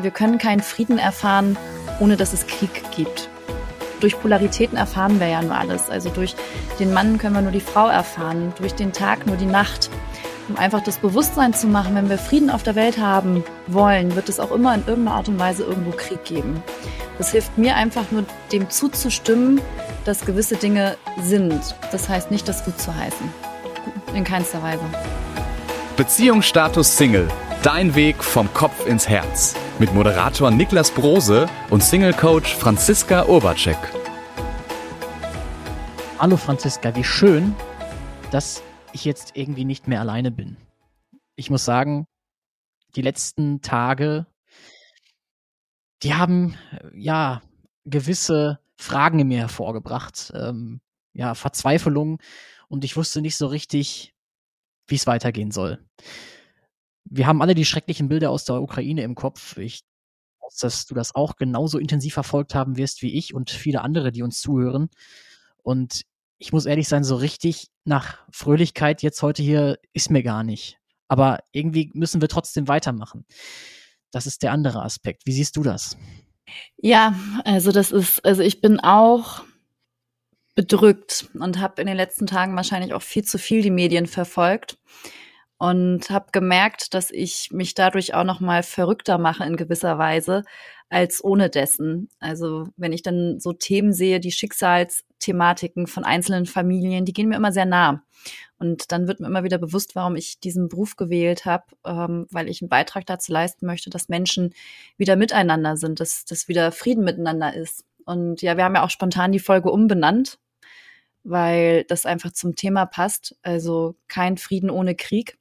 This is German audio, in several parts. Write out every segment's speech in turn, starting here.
wir können keinen Frieden erfahren, ohne dass es Krieg gibt. Durch Polaritäten erfahren wir ja nur alles. Also durch den Mann können wir nur die Frau erfahren, durch den Tag nur die Nacht. Um einfach das Bewusstsein zu machen, wenn wir Frieden auf der Welt haben wollen, wird es auch immer in irgendeiner Art und Weise irgendwo Krieg geben. Das hilft mir einfach nur, dem zuzustimmen, dass gewisse Dinge sind. Das heißt nicht, das gut zu heißen. In keinster Weise. Beziehungsstatus Single. Dein Weg vom Kopf ins Herz. Mit Moderator Niklas Brose und Single-Coach Franziska Urbacek. Hallo Franziska, wie schön, dass ich jetzt irgendwie nicht mehr alleine bin. Ich muss sagen, die letzten Tage, die haben ja gewisse Fragen in mir hervorgebracht, ähm, ja, Verzweiflung und ich wusste nicht so richtig, wie es weitergehen soll wir haben alle die schrecklichen Bilder aus der Ukraine im Kopf. Ich weiß, dass du das auch genauso intensiv verfolgt haben wirst wie ich und viele andere, die uns zuhören. Und ich muss ehrlich sein, so richtig nach Fröhlichkeit jetzt heute hier ist mir gar nicht. Aber irgendwie müssen wir trotzdem weitermachen. Das ist der andere Aspekt. Wie siehst du das? Ja, also das ist, also ich bin auch bedrückt und habe in den letzten Tagen wahrscheinlich auch viel zu viel die Medien verfolgt und habe gemerkt, dass ich mich dadurch auch noch mal verrückter mache in gewisser Weise als ohne dessen. Also wenn ich dann so Themen sehe, die Schicksalsthematiken von einzelnen Familien, die gehen mir immer sehr nah. Und dann wird mir immer wieder bewusst, warum ich diesen Beruf gewählt habe, ähm, weil ich einen Beitrag dazu leisten möchte, dass Menschen wieder miteinander sind, dass, dass wieder Frieden miteinander ist. Und ja, wir haben ja auch spontan die Folge umbenannt, weil das einfach zum Thema passt. Also kein Frieden ohne Krieg.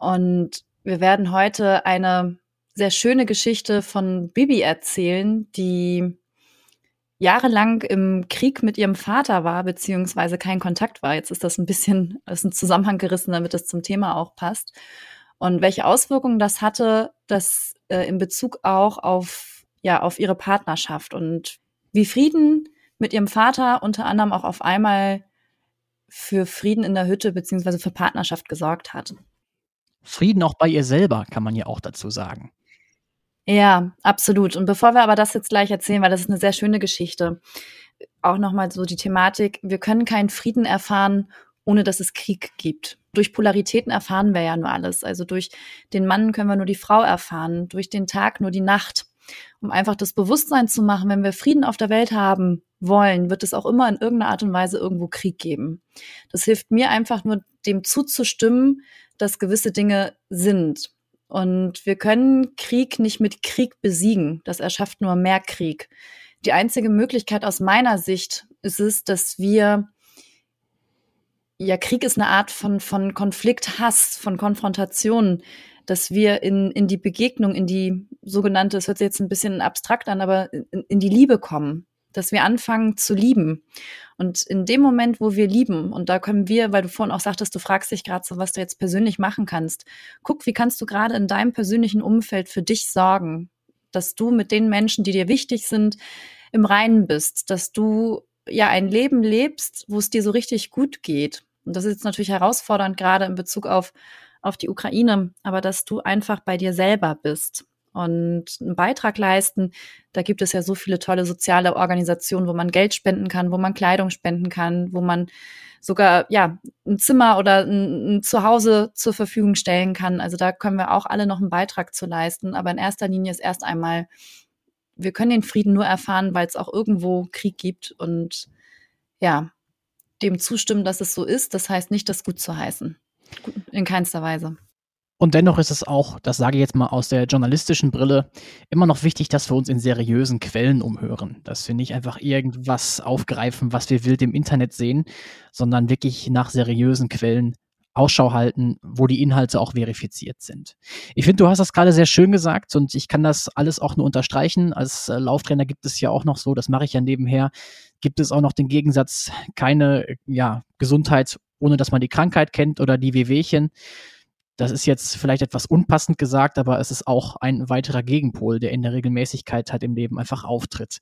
Und wir werden heute eine sehr schöne Geschichte von Bibi erzählen, die jahrelang im Krieg mit ihrem Vater war, beziehungsweise kein Kontakt war. Jetzt ist das ein bisschen aus dem Zusammenhang gerissen, damit es zum Thema auch passt. Und welche Auswirkungen das hatte, das äh, in Bezug auch auf, ja, auf ihre Partnerschaft und wie Frieden mit ihrem Vater unter anderem auch auf einmal für Frieden in der Hütte beziehungsweise für Partnerschaft gesorgt hat. Frieden auch bei ihr selber, kann man ja auch dazu sagen. Ja, absolut. Und bevor wir aber das jetzt gleich erzählen, weil das ist eine sehr schöne Geschichte, auch nochmal so die Thematik, wir können keinen Frieden erfahren, ohne dass es Krieg gibt. Durch Polaritäten erfahren wir ja nur alles. Also durch den Mann können wir nur die Frau erfahren, durch den Tag nur die Nacht. Um einfach das Bewusstsein zu machen, wenn wir Frieden auf der Welt haben wollen, wird es auch immer in irgendeiner Art und Weise irgendwo Krieg geben. Das hilft mir einfach nur, dem zuzustimmen, dass gewisse Dinge sind. Und wir können Krieg nicht mit Krieg besiegen. Das erschafft nur mehr Krieg. Die einzige Möglichkeit aus meiner Sicht ist es, dass wir ja, Krieg ist eine Art von, von Konflikt, Hass, von Konfrontation, dass wir in, in die Begegnung, in die sogenannte, es hört sich jetzt ein bisschen abstrakt an, aber in, in die Liebe kommen dass wir anfangen zu lieben. Und in dem Moment, wo wir lieben, und da können wir, weil du vorhin auch sagtest, du fragst dich gerade so, was du jetzt persönlich machen kannst, guck, wie kannst du gerade in deinem persönlichen Umfeld für dich sorgen, dass du mit den Menschen, die dir wichtig sind, im Reinen bist, dass du ja ein Leben lebst, wo es dir so richtig gut geht. Und das ist jetzt natürlich herausfordernd, gerade in Bezug auf, auf die Ukraine, aber dass du einfach bei dir selber bist und einen Beitrag leisten. Da gibt es ja so viele tolle soziale Organisationen, wo man Geld spenden kann, wo man Kleidung spenden kann, wo man sogar ja ein Zimmer oder ein, ein Zuhause zur Verfügung stellen kann. Also da können wir auch alle noch einen Beitrag zu leisten. Aber in erster Linie ist erst einmal, wir können den Frieden nur erfahren, weil es auch irgendwo Krieg gibt und ja, dem zustimmen, dass es so ist. Das heißt nicht, das gut zu heißen. In keinster Weise. Und dennoch ist es auch, das sage ich jetzt mal aus der journalistischen Brille, immer noch wichtig, dass wir uns in seriösen Quellen umhören. Dass wir nicht einfach irgendwas aufgreifen, was wir wild im Internet sehen, sondern wirklich nach seriösen Quellen Ausschau halten, wo die Inhalte auch verifiziert sind. Ich finde, du hast das gerade sehr schön gesagt und ich kann das alles auch nur unterstreichen. Als äh, Lauftrainer gibt es ja auch noch so, das mache ich ja nebenher, gibt es auch noch den Gegensatz, keine ja, Gesundheit, ohne dass man die Krankheit kennt oder die Wehwehchen. Das ist jetzt vielleicht etwas unpassend gesagt, aber es ist auch ein weiterer Gegenpol, der in der Regelmäßigkeit halt im Leben einfach auftritt.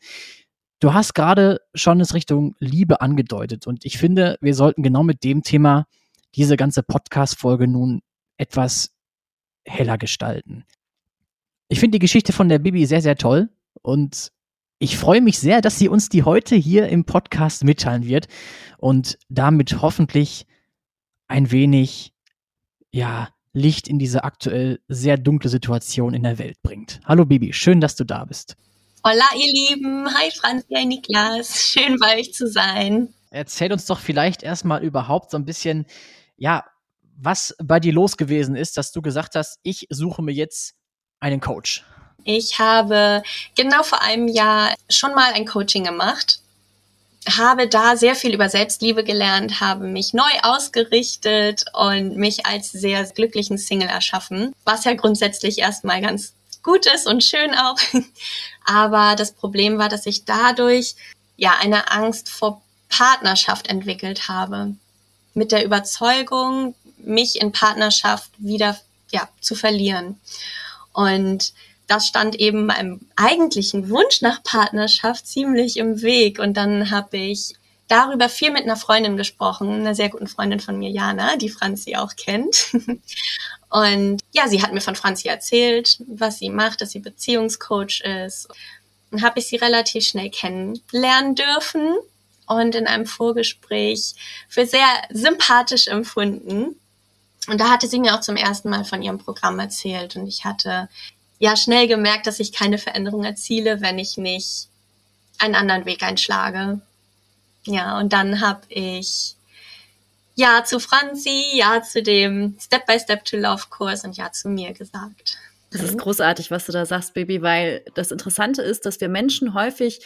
Du hast gerade schon es Richtung Liebe angedeutet und ich finde, wir sollten genau mit dem Thema diese ganze Podcast-Folge nun etwas heller gestalten. Ich finde die Geschichte von der Bibi sehr, sehr toll und ich freue mich sehr, dass sie uns die heute hier im Podcast mitteilen wird und damit hoffentlich ein wenig, ja, Licht in diese aktuell sehr dunkle Situation in der Welt bringt. Hallo Bibi, schön, dass du da bist. Hola, ihr Lieben. Hi, Franz, hi, Niklas. Schön bei euch zu sein. Erzähl uns doch vielleicht erstmal überhaupt so ein bisschen, ja, was bei dir los gewesen ist, dass du gesagt hast, ich suche mir jetzt einen Coach. Ich habe genau vor einem Jahr schon mal ein Coaching gemacht, habe da sehr viel über Selbstliebe gelernt, habe mich neu ausgerichtet und mich als sehr glücklichen Single erschaffen, was ja grundsätzlich erstmal ganz gut ist und schön auch. Aber das Problem war, dass ich dadurch ja eine Angst vor Partnerschaft entwickelt habe. Mit der Überzeugung, mich in Partnerschaft wieder ja, zu verlieren. Und das stand eben meinem eigentlichen Wunsch nach Partnerschaft ziemlich im Weg. Und dann habe ich darüber viel mit einer Freundin gesprochen, einer sehr guten Freundin von mir, Jana, die Franzi auch kennt. Und ja, sie hat mir von Franzi erzählt, was sie macht, dass sie Beziehungscoach ist. Und habe ich sie relativ schnell kennenlernen dürfen und in einem Vorgespräch für sehr sympathisch empfunden. Und da hatte sie mir auch zum ersten Mal von ihrem Programm erzählt. Und ich hatte ja schnell gemerkt, dass ich keine Veränderung erziele, wenn ich nicht einen anderen Weg einschlage. Ja, und dann habe ich ja zu Franzi, ja zu dem Step by Step to Love Kurs und ja zu mir gesagt. Das ist großartig, was du da sagst, Baby, weil das Interessante ist, dass wir Menschen häufig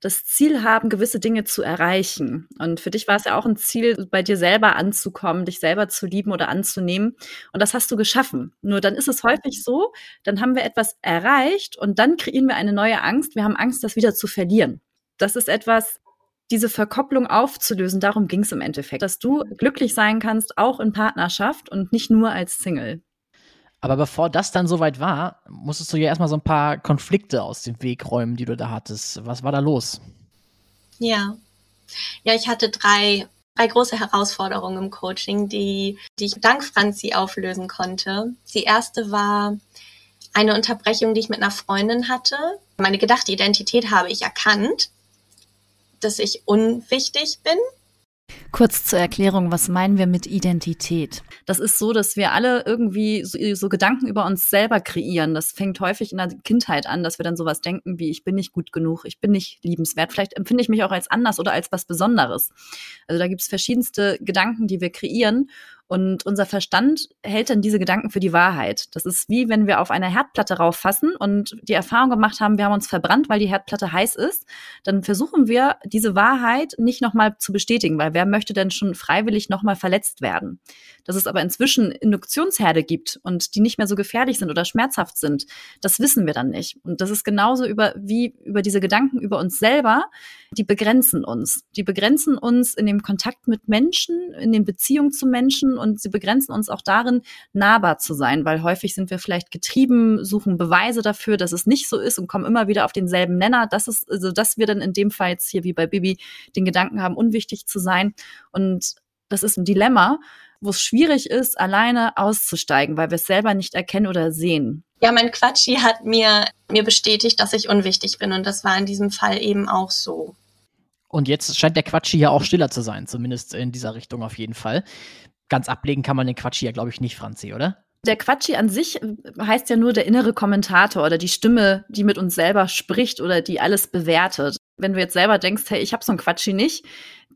das Ziel haben, gewisse Dinge zu erreichen. Und für dich war es ja auch ein Ziel, bei dir selber anzukommen, dich selber zu lieben oder anzunehmen. Und das hast du geschaffen. Nur dann ist es häufig so, dann haben wir etwas erreicht und dann kreieren wir eine neue Angst. Wir haben Angst, das wieder zu verlieren. Das ist etwas, diese Verkopplung aufzulösen. Darum ging es im Endeffekt, dass du glücklich sein kannst, auch in Partnerschaft und nicht nur als Single. Aber bevor das dann soweit war, musstest du ja erstmal so ein paar Konflikte aus dem Weg räumen, die du da hattest. Was war da los? Ja. Ja, ich hatte drei, drei große Herausforderungen im Coaching, die, die ich dank Franzi auflösen konnte. Die erste war eine Unterbrechung, die ich mit einer Freundin hatte. Meine gedachte Identität habe ich erkannt, dass ich unwichtig bin Kurz zur Erklärung, was meinen wir mit Identität? Das ist so, dass wir alle irgendwie so, so, Gedanken über uns selber kreieren. Das fängt häufig in der Kindheit an, dass wir dann sowas denken wie, ich bin nicht gut genug, ich bin nicht liebenswert. Vielleicht empfinde ich mich auch als anders oder als was Besonderes. Also da gibt es verschiedenste Gedanken, die wir kreieren. Und unser Verstand hält dann diese Gedanken für die Wahrheit. Das ist wie wenn wir auf eine Herdplatte rauffassen und die Erfahrung gemacht haben, wir haben uns verbrannt, weil die Herdplatte heiß ist. Dann versuchen wir, diese Wahrheit nicht nochmal zu bestätigen, weil wer möchte denn schon freiwillig nochmal verletzt werden? Dass es aber inzwischen Induktionsherde gibt und die nicht mehr so gefährlich sind oder schmerzhaft sind, das wissen wir dann nicht. Und das ist genauso über, wie über diese Gedanken über uns selber, die begrenzen uns. Die begrenzen uns in dem Kontakt mit Menschen, in den Beziehungen zu Menschen und sie begrenzen uns auch darin, nahbar zu sein, weil häufig sind wir vielleicht getrieben, suchen Beweise dafür, dass es nicht so ist und kommen immer wieder auf denselben Nenner. Das ist, also, dass wir dann in dem Fall jetzt hier wie bei Bibi den Gedanken haben, unwichtig zu sein. Und das ist ein Dilemma, wo es schwierig ist, alleine auszusteigen, weil wir es selber nicht erkennen oder sehen. Ja, mein Quatschi hat mir, mir bestätigt, dass ich unwichtig bin und das war in diesem Fall eben auch so. Und jetzt scheint der Quatschi ja auch stiller zu sein, zumindest in dieser Richtung auf jeden Fall ganz ablegen kann man den Quatschi ja, glaube ich, nicht, Franzi, oder? Der Quatschi an sich heißt ja nur der innere Kommentator oder die Stimme, die mit uns selber spricht oder die alles bewertet. Wenn du jetzt selber denkst, hey, ich habe so einen Quatschi nicht,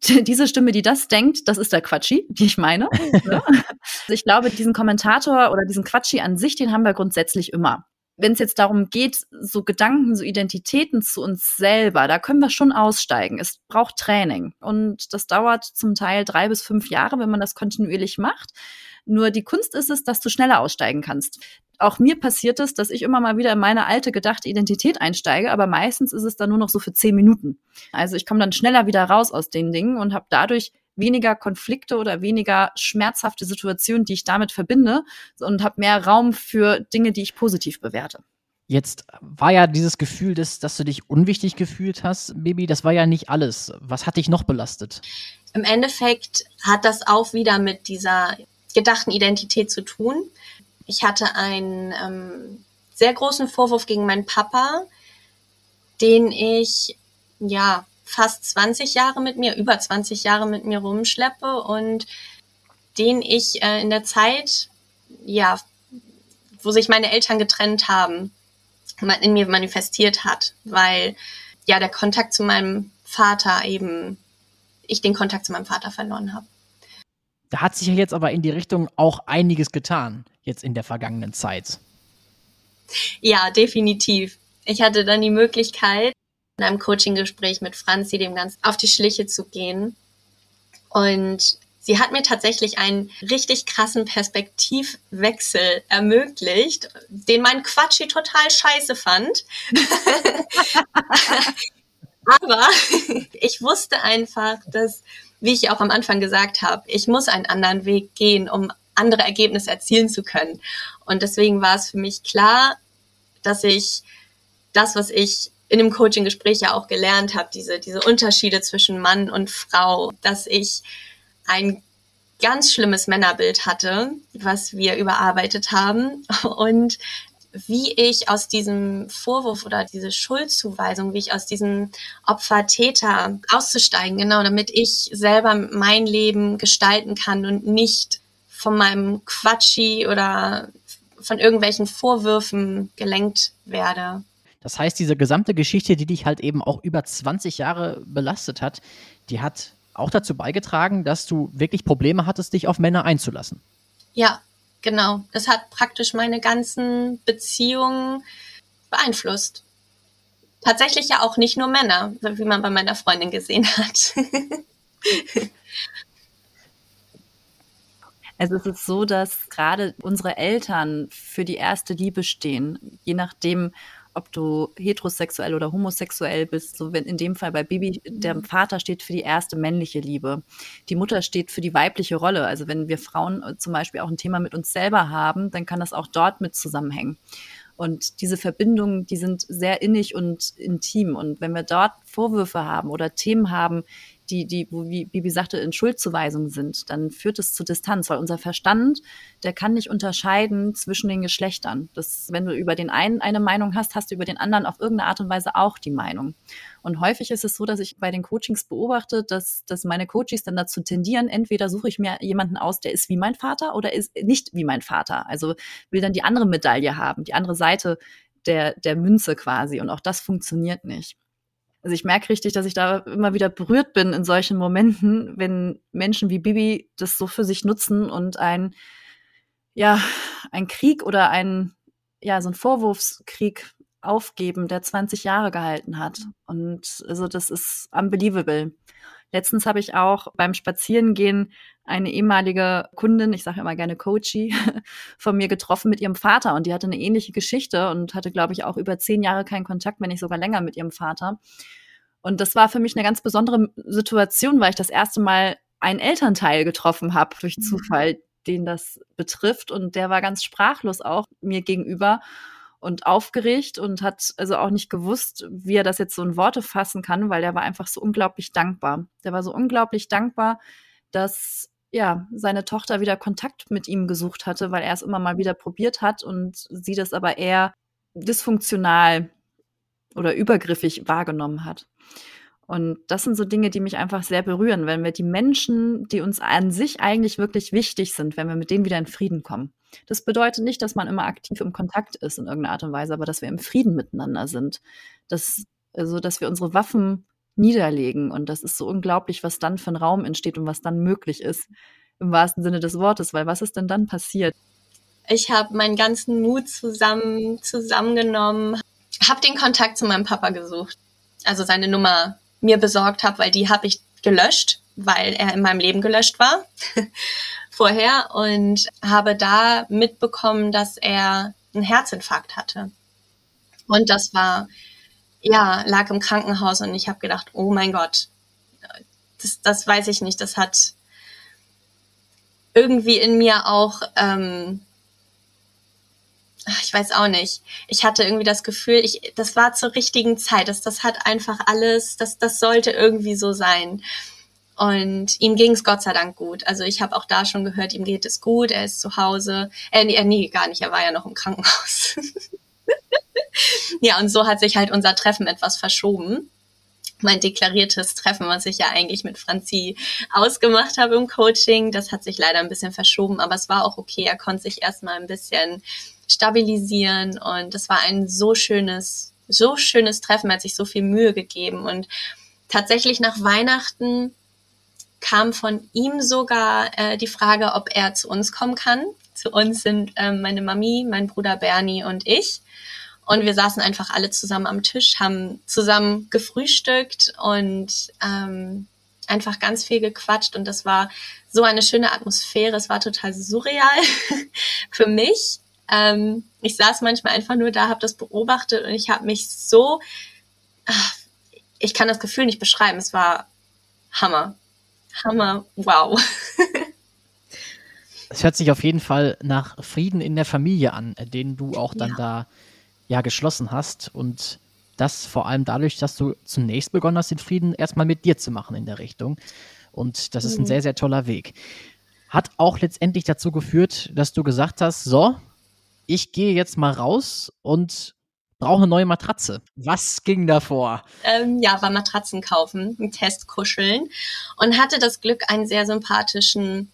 diese Stimme, die das denkt, das ist der Quatschi, die ich meine. also ich glaube, diesen Kommentator oder diesen Quatschi an sich, den haben wir grundsätzlich immer wenn es jetzt darum geht, so Gedanken, so Identitäten zu uns selber, da können wir schon aussteigen. Es braucht Training. Und das dauert zum Teil drei bis fünf Jahre, wenn man das kontinuierlich macht. Nur die Kunst ist es, dass du schneller aussteigen kannst. Auch mir passiert es, dass ich immer mal wieder in meine alte gedachte Identität einsteige, aber meistens ist es dann nur noch so für zehn Minuten. Also ich komme dann schneller wieder raus aus den Dingen und habe dadurch weniger Konflikte oder weniger schmerzhafte Situationen, die ich damit verbinde und habe mehr Raum für Dinge, die ich positiv bewerte. Jetzt war ja dieses Gefühl, dass, dass du dich unwichtig gefühlt hast, Baby, das war ja nicht alles. Was hat dich noch belastet? Im Endeffekt hat das auch wieder mit dieser gedachten Identität zu tun. Ich hatte ein ähm, sehr großen Vorwurf gegen meinen Papa, den ich ja fast 20 Jahre mit mir, über 20 Jahre mit mir rumschleppe und den ich äh, in der Zeit, ja, wo sich meine Eltern getrennt haben, in mir manifestiert hat, weil ja der Kontakt zu meinem Vater eben, ich den Kontakt zu meinem Vater verloren habe. Da hat sich ja jetzt aber in die Richtung auch einiges getan, jetzt in der vergangenen Zeit. Ja, definitiv. Ich hatte dann die Möglichkeit, in einem Coaching-Gespräch mit Franzi dem Ganzen auf die Schliche zu gehen. Und sie hat mir tatsächlich einen richtig krassen Perspektivwechsel ermöglicht, den mein Quatschi total scheiße fand. Aber ich wusste einfach, dass, wie ich auch am Anfang gesagt habe, ich muss einen anderen Weg gehen, um andere Ergebnisse erzielen zu können. Und deswegen war es für mich klar, dass ich das, was ich in dem Coaching-Gespräch ja auch gelernt habe, diese, diese Unterschiede zwischen Mann und Frau, dass ich ein ganz schlimmes Männerbild hatte, was wir überarbeitet haben und wie ich aus diesem Vorwurf oder diese Schuldzuweisung, wie ich aus diesem Opfer-Täter auszusteigen, genau, damit ich selber mein Leben gestalten kann und nicht von meinem Quatschi oder von irgendwelchen Vorwürfen gelenkt werde. Das heißt, diese gesamte Geschichte, die dich halt eben auch über 20 Jahre belastet hat, die hat auch dazu beigetragen, dass du wirklich Probleme hattest, dich auf Männer einzulassen. Ja, genau. Das hat praktisch meine ganzen Beziehungen beeinflusst. Tatsächlich ja auch nicht nur Männer, wie man bei meiner Freundin gesehen hat. Also es ist so, dass gerade unsere Eltern für die erste Liebe stehen, je nachdem, ob du heterosexuell oder homosexuell bist. So wenn in dem Fall bei Bibi, der mhm. Vater steht für die erste männliche Liebe. Die Mutter steht für die weibliche Rolle. Also wenn wir Frauen äh, zum Beispiel auch ein Thema mit uns selber haben, dann kann das auch dort mit zusammenhängen. Und diese Verbindungen, die sind sehr innig und intim. Und wenn wir dort Vorwürfe haben oder Themen haben, die, die, wo, wie Bibi sagte, in Schuldzuweisung sind, dann führt es zu Distanz, weil unser Verstand, der kann nicht unterscheiden zwischen den Geschlechtern. Das, wenn du über den einen eine Meinung hast, hast du über den anderen auf irgendeine Art und Weise auch die Meinung. Und häufig ist es so, dass ich bei den Coachings beobachte, dass, dass meine Coaches dann dazu tendieren, entweder suche ich mir jemanden aus, der ist wie mein Vater oder ist nicht wie mein Vater. Also will dann die andere Medaille haben, die andere Seite der, der Münze quasi. Und auch das funktioniert nicht. Also ich merke richtig, dass ich da immer wieder berührt bin in solchen Momenten, wenn Menschen wie Bibi das so für sich nutzen und ein, ja, ein Krieg oder ein, ja, so ein Vorwurfskrieg aufgeben, der 20 Jahre gehalten hat. Und also das ist unbelievable. Letztens habe ich auch beim Spazierengehen eine ehemalige Kundin, ich sage immer gerne Coachy, von mir getroffen mit ihrem Vater und die hatte eine ähnliche Geschichte und hatte, glaube ich, auch über zehn Jahre keinen Kontakt, wenn nicht sogar länger mit ihrem Vater. Und das war für mich eine ganz besondere Situation, weil ich das erste Mal einen Elternteil getroffen habe durch mhm. Zufall, den das betrifft. Und der war ganz sprachlos auch mir gegenüber und aufgeregt und hat also auch nicht gewusst, wie er das jetzt so in Worte fassen kann, weil der war einfach so unglaublich dankbar. Der war so unglaublich dankbar, dass ja, seine Tochter wieder Kontakt mit ihm gesucht hatte, weil er es immer mal wieder probiert hat und sie das aber eher dysfunktional oder übergriffig wahrgenommen hat. Und das sind so Dinge, die mich einfach sehr berühren, wenn wir die Menschen, die uns an sich eigentlich wirklich wichtig sind, wenn wir mit denen wieder in Frieden kommen. Das bedeutet nicht, dass man immer aktiv im Kontakt ist in irgendeiner Art und Weise, aber dass wir im Frieden miteinander sind. Dass, also, dass wir unsere Waffen niederlegen. Und das ist so unglaublich, was dann für ein Raum entsteht und was dann möglich ist, im wahrsten Sinne des Wortes. Weil was ist denn dann passiert? Ich habe meinen ganzen Mut zusammen, zusammengenommen, habe den Kontakt zu meinem Papa gesucht. Also seine Nummer mir besorgt habe, weil die habe ich gelöscht, weil er in meinem Leben gelöscht war vorher und habe da mitbekommen, dass er einen Herzinfarkt hatte. Und das war, ja, lag im Krankenhaus und ich habe gedacht, oh mein Gott, das, das weiß ich nicht, das hat irgendwie in mir auch ähm, ich weiß auch nicht. Ich hatte irgendwie das Gefühl, ich, das war zur richtigen Zeit. Das, das hat einfach alles, das, das sollte irgendwie so sein. Und ihm ging es Gott sei Dank gut. Also ich habe auch da schon gehört, ihm geht es gut, er ist zu Hause. Äh, nee, nee, gar nicht, er war ja noch im Krankenhaus. ja, und so hat sich halt unser Treffen etwas verschoben mein deklariertes Treffen, was ich ja eigentlich mit Franzi ausgemacht habe im Coaching. Das hat sich leider ein bisschen verschoben, aber es war auch okay. Er konnte sich erstmal ein bisschen stabilisieren und es war ein so schönes, so schönes Treffen. Er hat sich so viel Mühe gegeben und tatsächlich nach Weihnachten kam von ihm sogar äh, die Frage, ob er zu uns kommen kann. Zu uns sind ähm, meine Mami, mein Bruder Bernie und ich. Und wir saßen einfach alle zusammen am Tisch, haben zusammen gefrühstückt und ähm, einfach ganz viel gequatscht. Und das war so eine schöne Atmosphäre. Es war total surreal für mich. Ähm, ich saß manchmal einfach nur da, habe das beobachtet und ich habe mich so, ach, ich kann das Gefühl nicht beschreiben. Es war Hammer. Hammer. Wow. Es hört sich auf jeden Fall nach Frieden in der Familie an, den du auch dann ja. da ja geschlossen hast und das vor allem dadurch, dass du zunächst begonnen hast, den Frieden erstmal mit dir zu machen in der Richtung. Und das ist ein mhm. sehr, sehr toller Weg. Hat auch letztendlich dazu geführt, dass du gesagt hast, so, ich gehe jetzt mal raus und brauche eine neue Matratze. Was ging da vor? Ähm, ja, war Matratzen kaufen, einen Test kuscheln und hatte das Glück, einen sehr sympathischen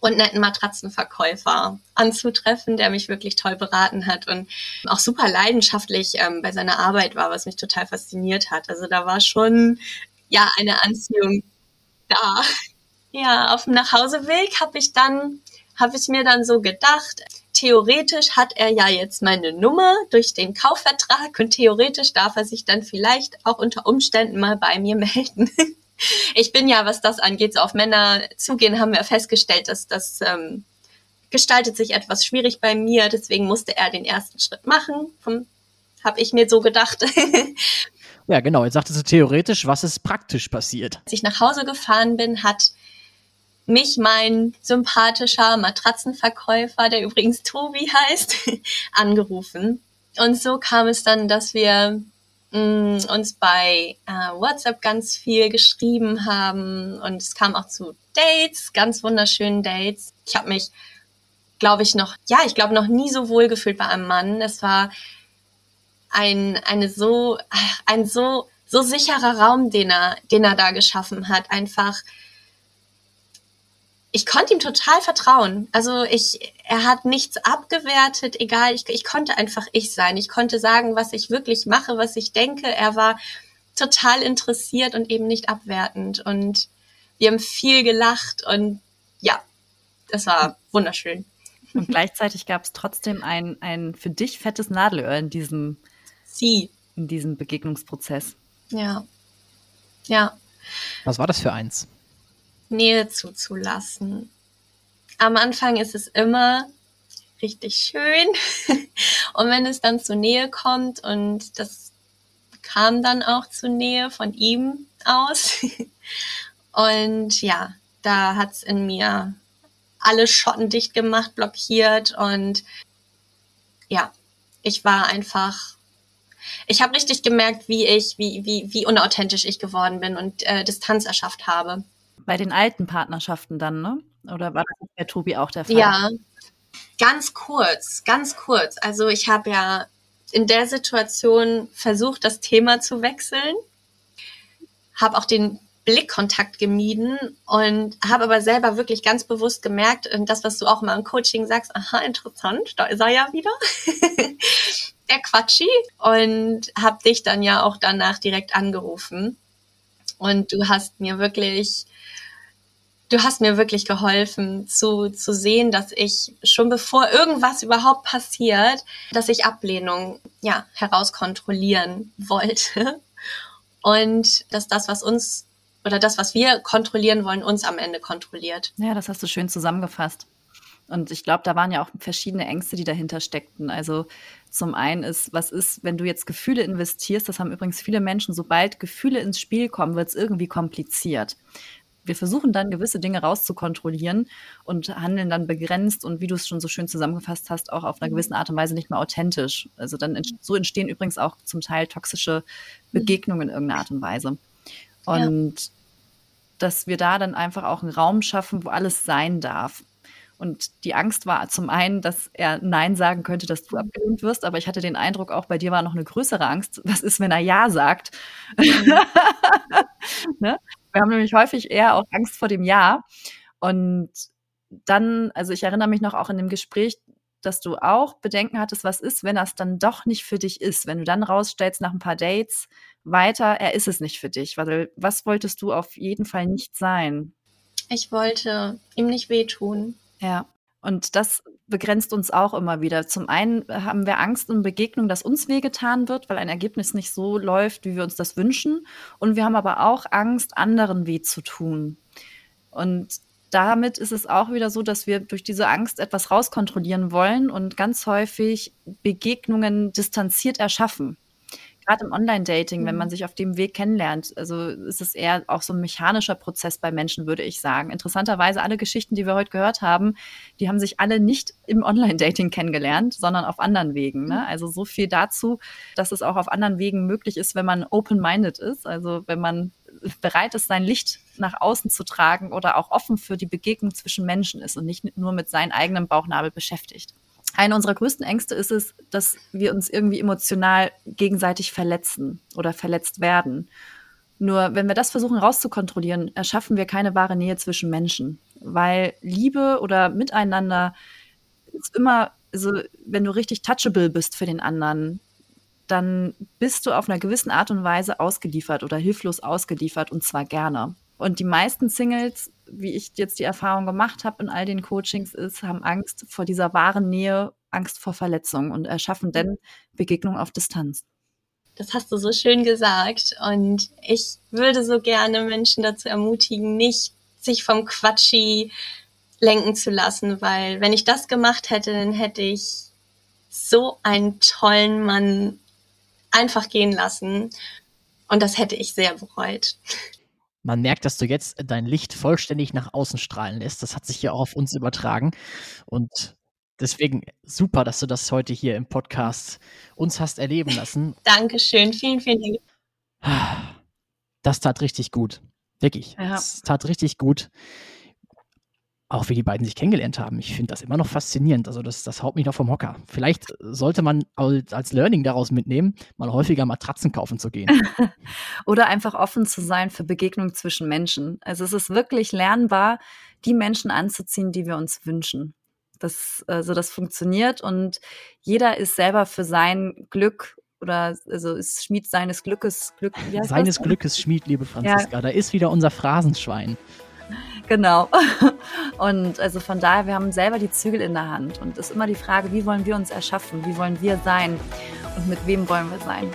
und netten Matratzenverkäufer anzutreffen, der mich wirklich toll beraten hat und auch super leidenschaftlich ähm, bei seiner Arbeit war, was mich total fasziniert hat. Also da war schon ja eine Anziehung da. Ja, auf dem Nachhauseweg habe ich dann habe ich mir dann so gedacht, theoretisch hat er ja jetzt meine Nummer durch den Kaufvertrag und theoretisch darf er sich dann vielleicht auch unter Umständen mal bei mir melden ich bin ja, was das angeht, so auf Männer zugehen, haben wir festgestellt, dass das ähm, gestaltet sich etwas schwierig bei mir. Deswegen musste er den ersten Schritt machen. Habe ich mir so gedacht. ja, genau. Jetzt sagtest du theoretisch, was ist praktisch passiert? Als ich nach Hause gefahren bin, hat mich mein sympathischer Matratzenverkäufer, der übrigens Tobi heißt, angerufen. Und so kam es dann, dass wir mh, uns bei äh, WhatsApp ganz viel geschrieben haben und es kam auch zu Dates, ganz wunderschönen Dates. Ich habe mich, glaube ich, noch, ja, ich glaube, noch nie so wohl gefühlt bei einem Mann. Es war ein, eine so, ein so, so sicherer Raum, den er, den er da geschaffen hat. Einfach ich konnte ihm total vertrauen. Also ich, er hat nichts abgewertet, egal, ich, ich konnte einfach ich sein. Ich konnte sagen, was ich wirklich mache, was ich denke. Er war total interessiert und eben nicht abwertend. Und wir haben viel gelacht und ja, das war wunderschön. Und gleichzeitig gab es trotzdem ein, ein für dich fettes Nadelöhr in diesem, Sie. in diesem Begegnungsprozess. Ja. Ja. Was war das für eins? Nähe zuzulassen. Am Anfang ist es immer richtig schön. und wenn es dann zur Nähe kommt und das kam dann auch zur Nähe von ihm aus. und ja, da hat's in mir alle Schotten dicht gemacht, blockiert und ja, ich war einfach ich habe richtig gemerkt, wie ich, wie, wie, wie unauthentisch ich geworden bin und äh, Distanz erschafft habe. Bei den alten Partnerschaften dann, ne? Oder war das bei Tobi auch der Fall? Ja, ganz kurz, ganz kurz. Also ich habe ja in der Situation versucht, das Thema zu wechseln, habe auch den Blickkontakt gemieden und habe aber selber wirklich ganz bewusst gemerkt, das, was du auch immer im Coaching sagst, aha, interessant, da ist er ja wieder. der Quatschi. Und habe dich dann ja auch danach direkt angerufen. Und du hast mir wirklich du hast mir wirklich geholfen zu, zu sehen, dass ich schon bevor irgendwas überhaupt passiert, dass ich Ablehnung, ja, herauskontrollieren wollte. Und dass das, was uns oder das, was wir kontrollieren wollen, uns am Ende kontrolliert. Ja, das hast du schön zusammengefasst. Und ich glaube, da waren ja auch verschiedene Ängste, die dahinter steckten. Also zum einen ist, was ist, wenn du jetzt Gefühle investierst, das haben übrigens viele Menschen, sobald Gefühle ins Spiel kommen, wird es irgendwie kompliziert wir versuchen dann gewisse Dinge rauszukontrollieren und handeln dann begrenzt und wie du es schon so schön zusammengefasst hast, auch auf einer mhm. gewissen Art und Weise nicht mehr authentisch. Also dann ent so entstehen übrigens auch zum Teil toxische mhm. Begegnungen in irgendeiner Art und Weise. Und ja. dass wir da dann einfach auch einen Raum schaffen, wo alles sein darf. Und die Angst war zum einen, dass er Nein sagen könnte, dass du abgelehnt wirst, aber ich hatte den Eindruck, auch bei dir war noch eine größere Angst. Was ist, wenn er Ja sagt? Mhm. ne? Wir haben nämlich häufig eher auch Angst vor dem Ja. Und dann, also ich erinnere mich noch auch in dem Gespräch, dass du auch Bedenken hattest, was ist, wenn das dann doch nicht für dich ist, wenn du dann rausstellst nach ein paar Dates weiter, er ist es nicht für dich. Weil, was wolltest du auf jeden Fall nicht sein? Ich wollte ihm nicht wehtun. Ja. Und das begrenzt uns auch immer wieder. Zum einen haben wir Angst in Begegnung, dass uns wehgetan wird, weil ein Ergebnis nicht so läuft, wie wir uns das wünschen. Und wir haben aber auch Angst, anderen weh zu tun. Und damit ist es auch wieder so, dass wir durch diese Angst etwas rauskontrollieren wollen und ganz häufig Begegnungen distanziert erschaffen gerade im Online-Dating, wenn man mhm. sich auf dem Weg kennenlernt, also ist es eher auch so ein mechanischer Prozess bei Menschen, würde ich sagen. Interessanterweise alle Geschichten, die wir heute gehört haben, die haben sich alle nicht im Online-Dating kennengelernt, sondern auf anderen Wegen. Ne? Mhm. Also so viel dazu, dass es auch auf anderen Wegen möglich ist, wenn man open-minded ist, also wenn man bereit ist, sein Licht nach außen zu tragen oder auch offen für die Begegnung zwischen Menschen ist und nicht nur mit seinem eigenen Bauchnabel beschäftigt eine unserer größten Ängste ist es, dass wir uns irgendwie emotional gegenseitig verletzen oder verletzt werden. Nur wenn wir das versuchen rauszukontrollieren, erschaffen wir keine wahre Nähe zwischen Menschen, weil Liebe oder Miteinander ist immer, also wenn du richtig touchable bist für den anderen, dann bist du auf einer gewissen Art und Weise ausgeliefert oder hilflos ausgeliefert und zwar gerne. Und die meisten Singles, wie ich jetzt die Erfahrung gemacht habe in all den Coachings, ist, haben Angst vor dieser wahren Nähe, Angst vor Verletzung und erschaffen dann Begegnung auf Distanz. Das hast du so schön gesagt. Und ich würde so gerne Menschen dazu ermutigen, nicht sich vom Quatschi lenken zu lassen, weil wenn ich das gemacht hätte, dann hätte ich so einen tollen Mann einfach gehen lassen. Und das hätte ich sehr bereut man merkt, dass du jetzt dein Licht vollständig nach außen strahlen lässt. Das hat sich ja auch auf uns übertragen. Und deswegen super, dass du das heute hier im Podcast uns hast erleben lassen. Dankeschön. Vielen, vielen Dank. Das tat richtig gut. Wirklich. Ja. Das tat richtig gut auch wie die beiden sich kennengelernt haben. Ich finde das immer noch faszinierend. Also das, das haut mich noch vom Hocker. Vielleicht sollte man als Learning daraus mitnehmen, mal häufiger Matratzen kaufen zu gehen. Oder einfach offen zu sein für Begegnungen zwischen Menschen. Also es ist wirklich lernbar, die Menschen anzuziehen, die wir uns wünschen. Das, also das funktioniert und jeder ist selber für sein Glück oder also ist Schmied seines Glückes Glück. Seines das? Glückes Schmied, liebe Franziska. Ja. Da ist wieder unser Phrasenschwein. Genau. Und also von daher, wir haben selber die Zügel in der Hand. Und es ist immer die Frage, wie wollen wir uns erschaffen? Wie wollen wir sein? Und mit wem wollen wir sein?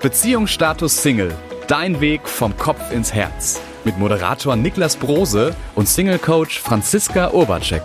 Beziehungsstatus Single. Dein Weg vom Kopf ins Herz. Mit Moderator Niklas Brose und Single-Coach Franziska Urbacek.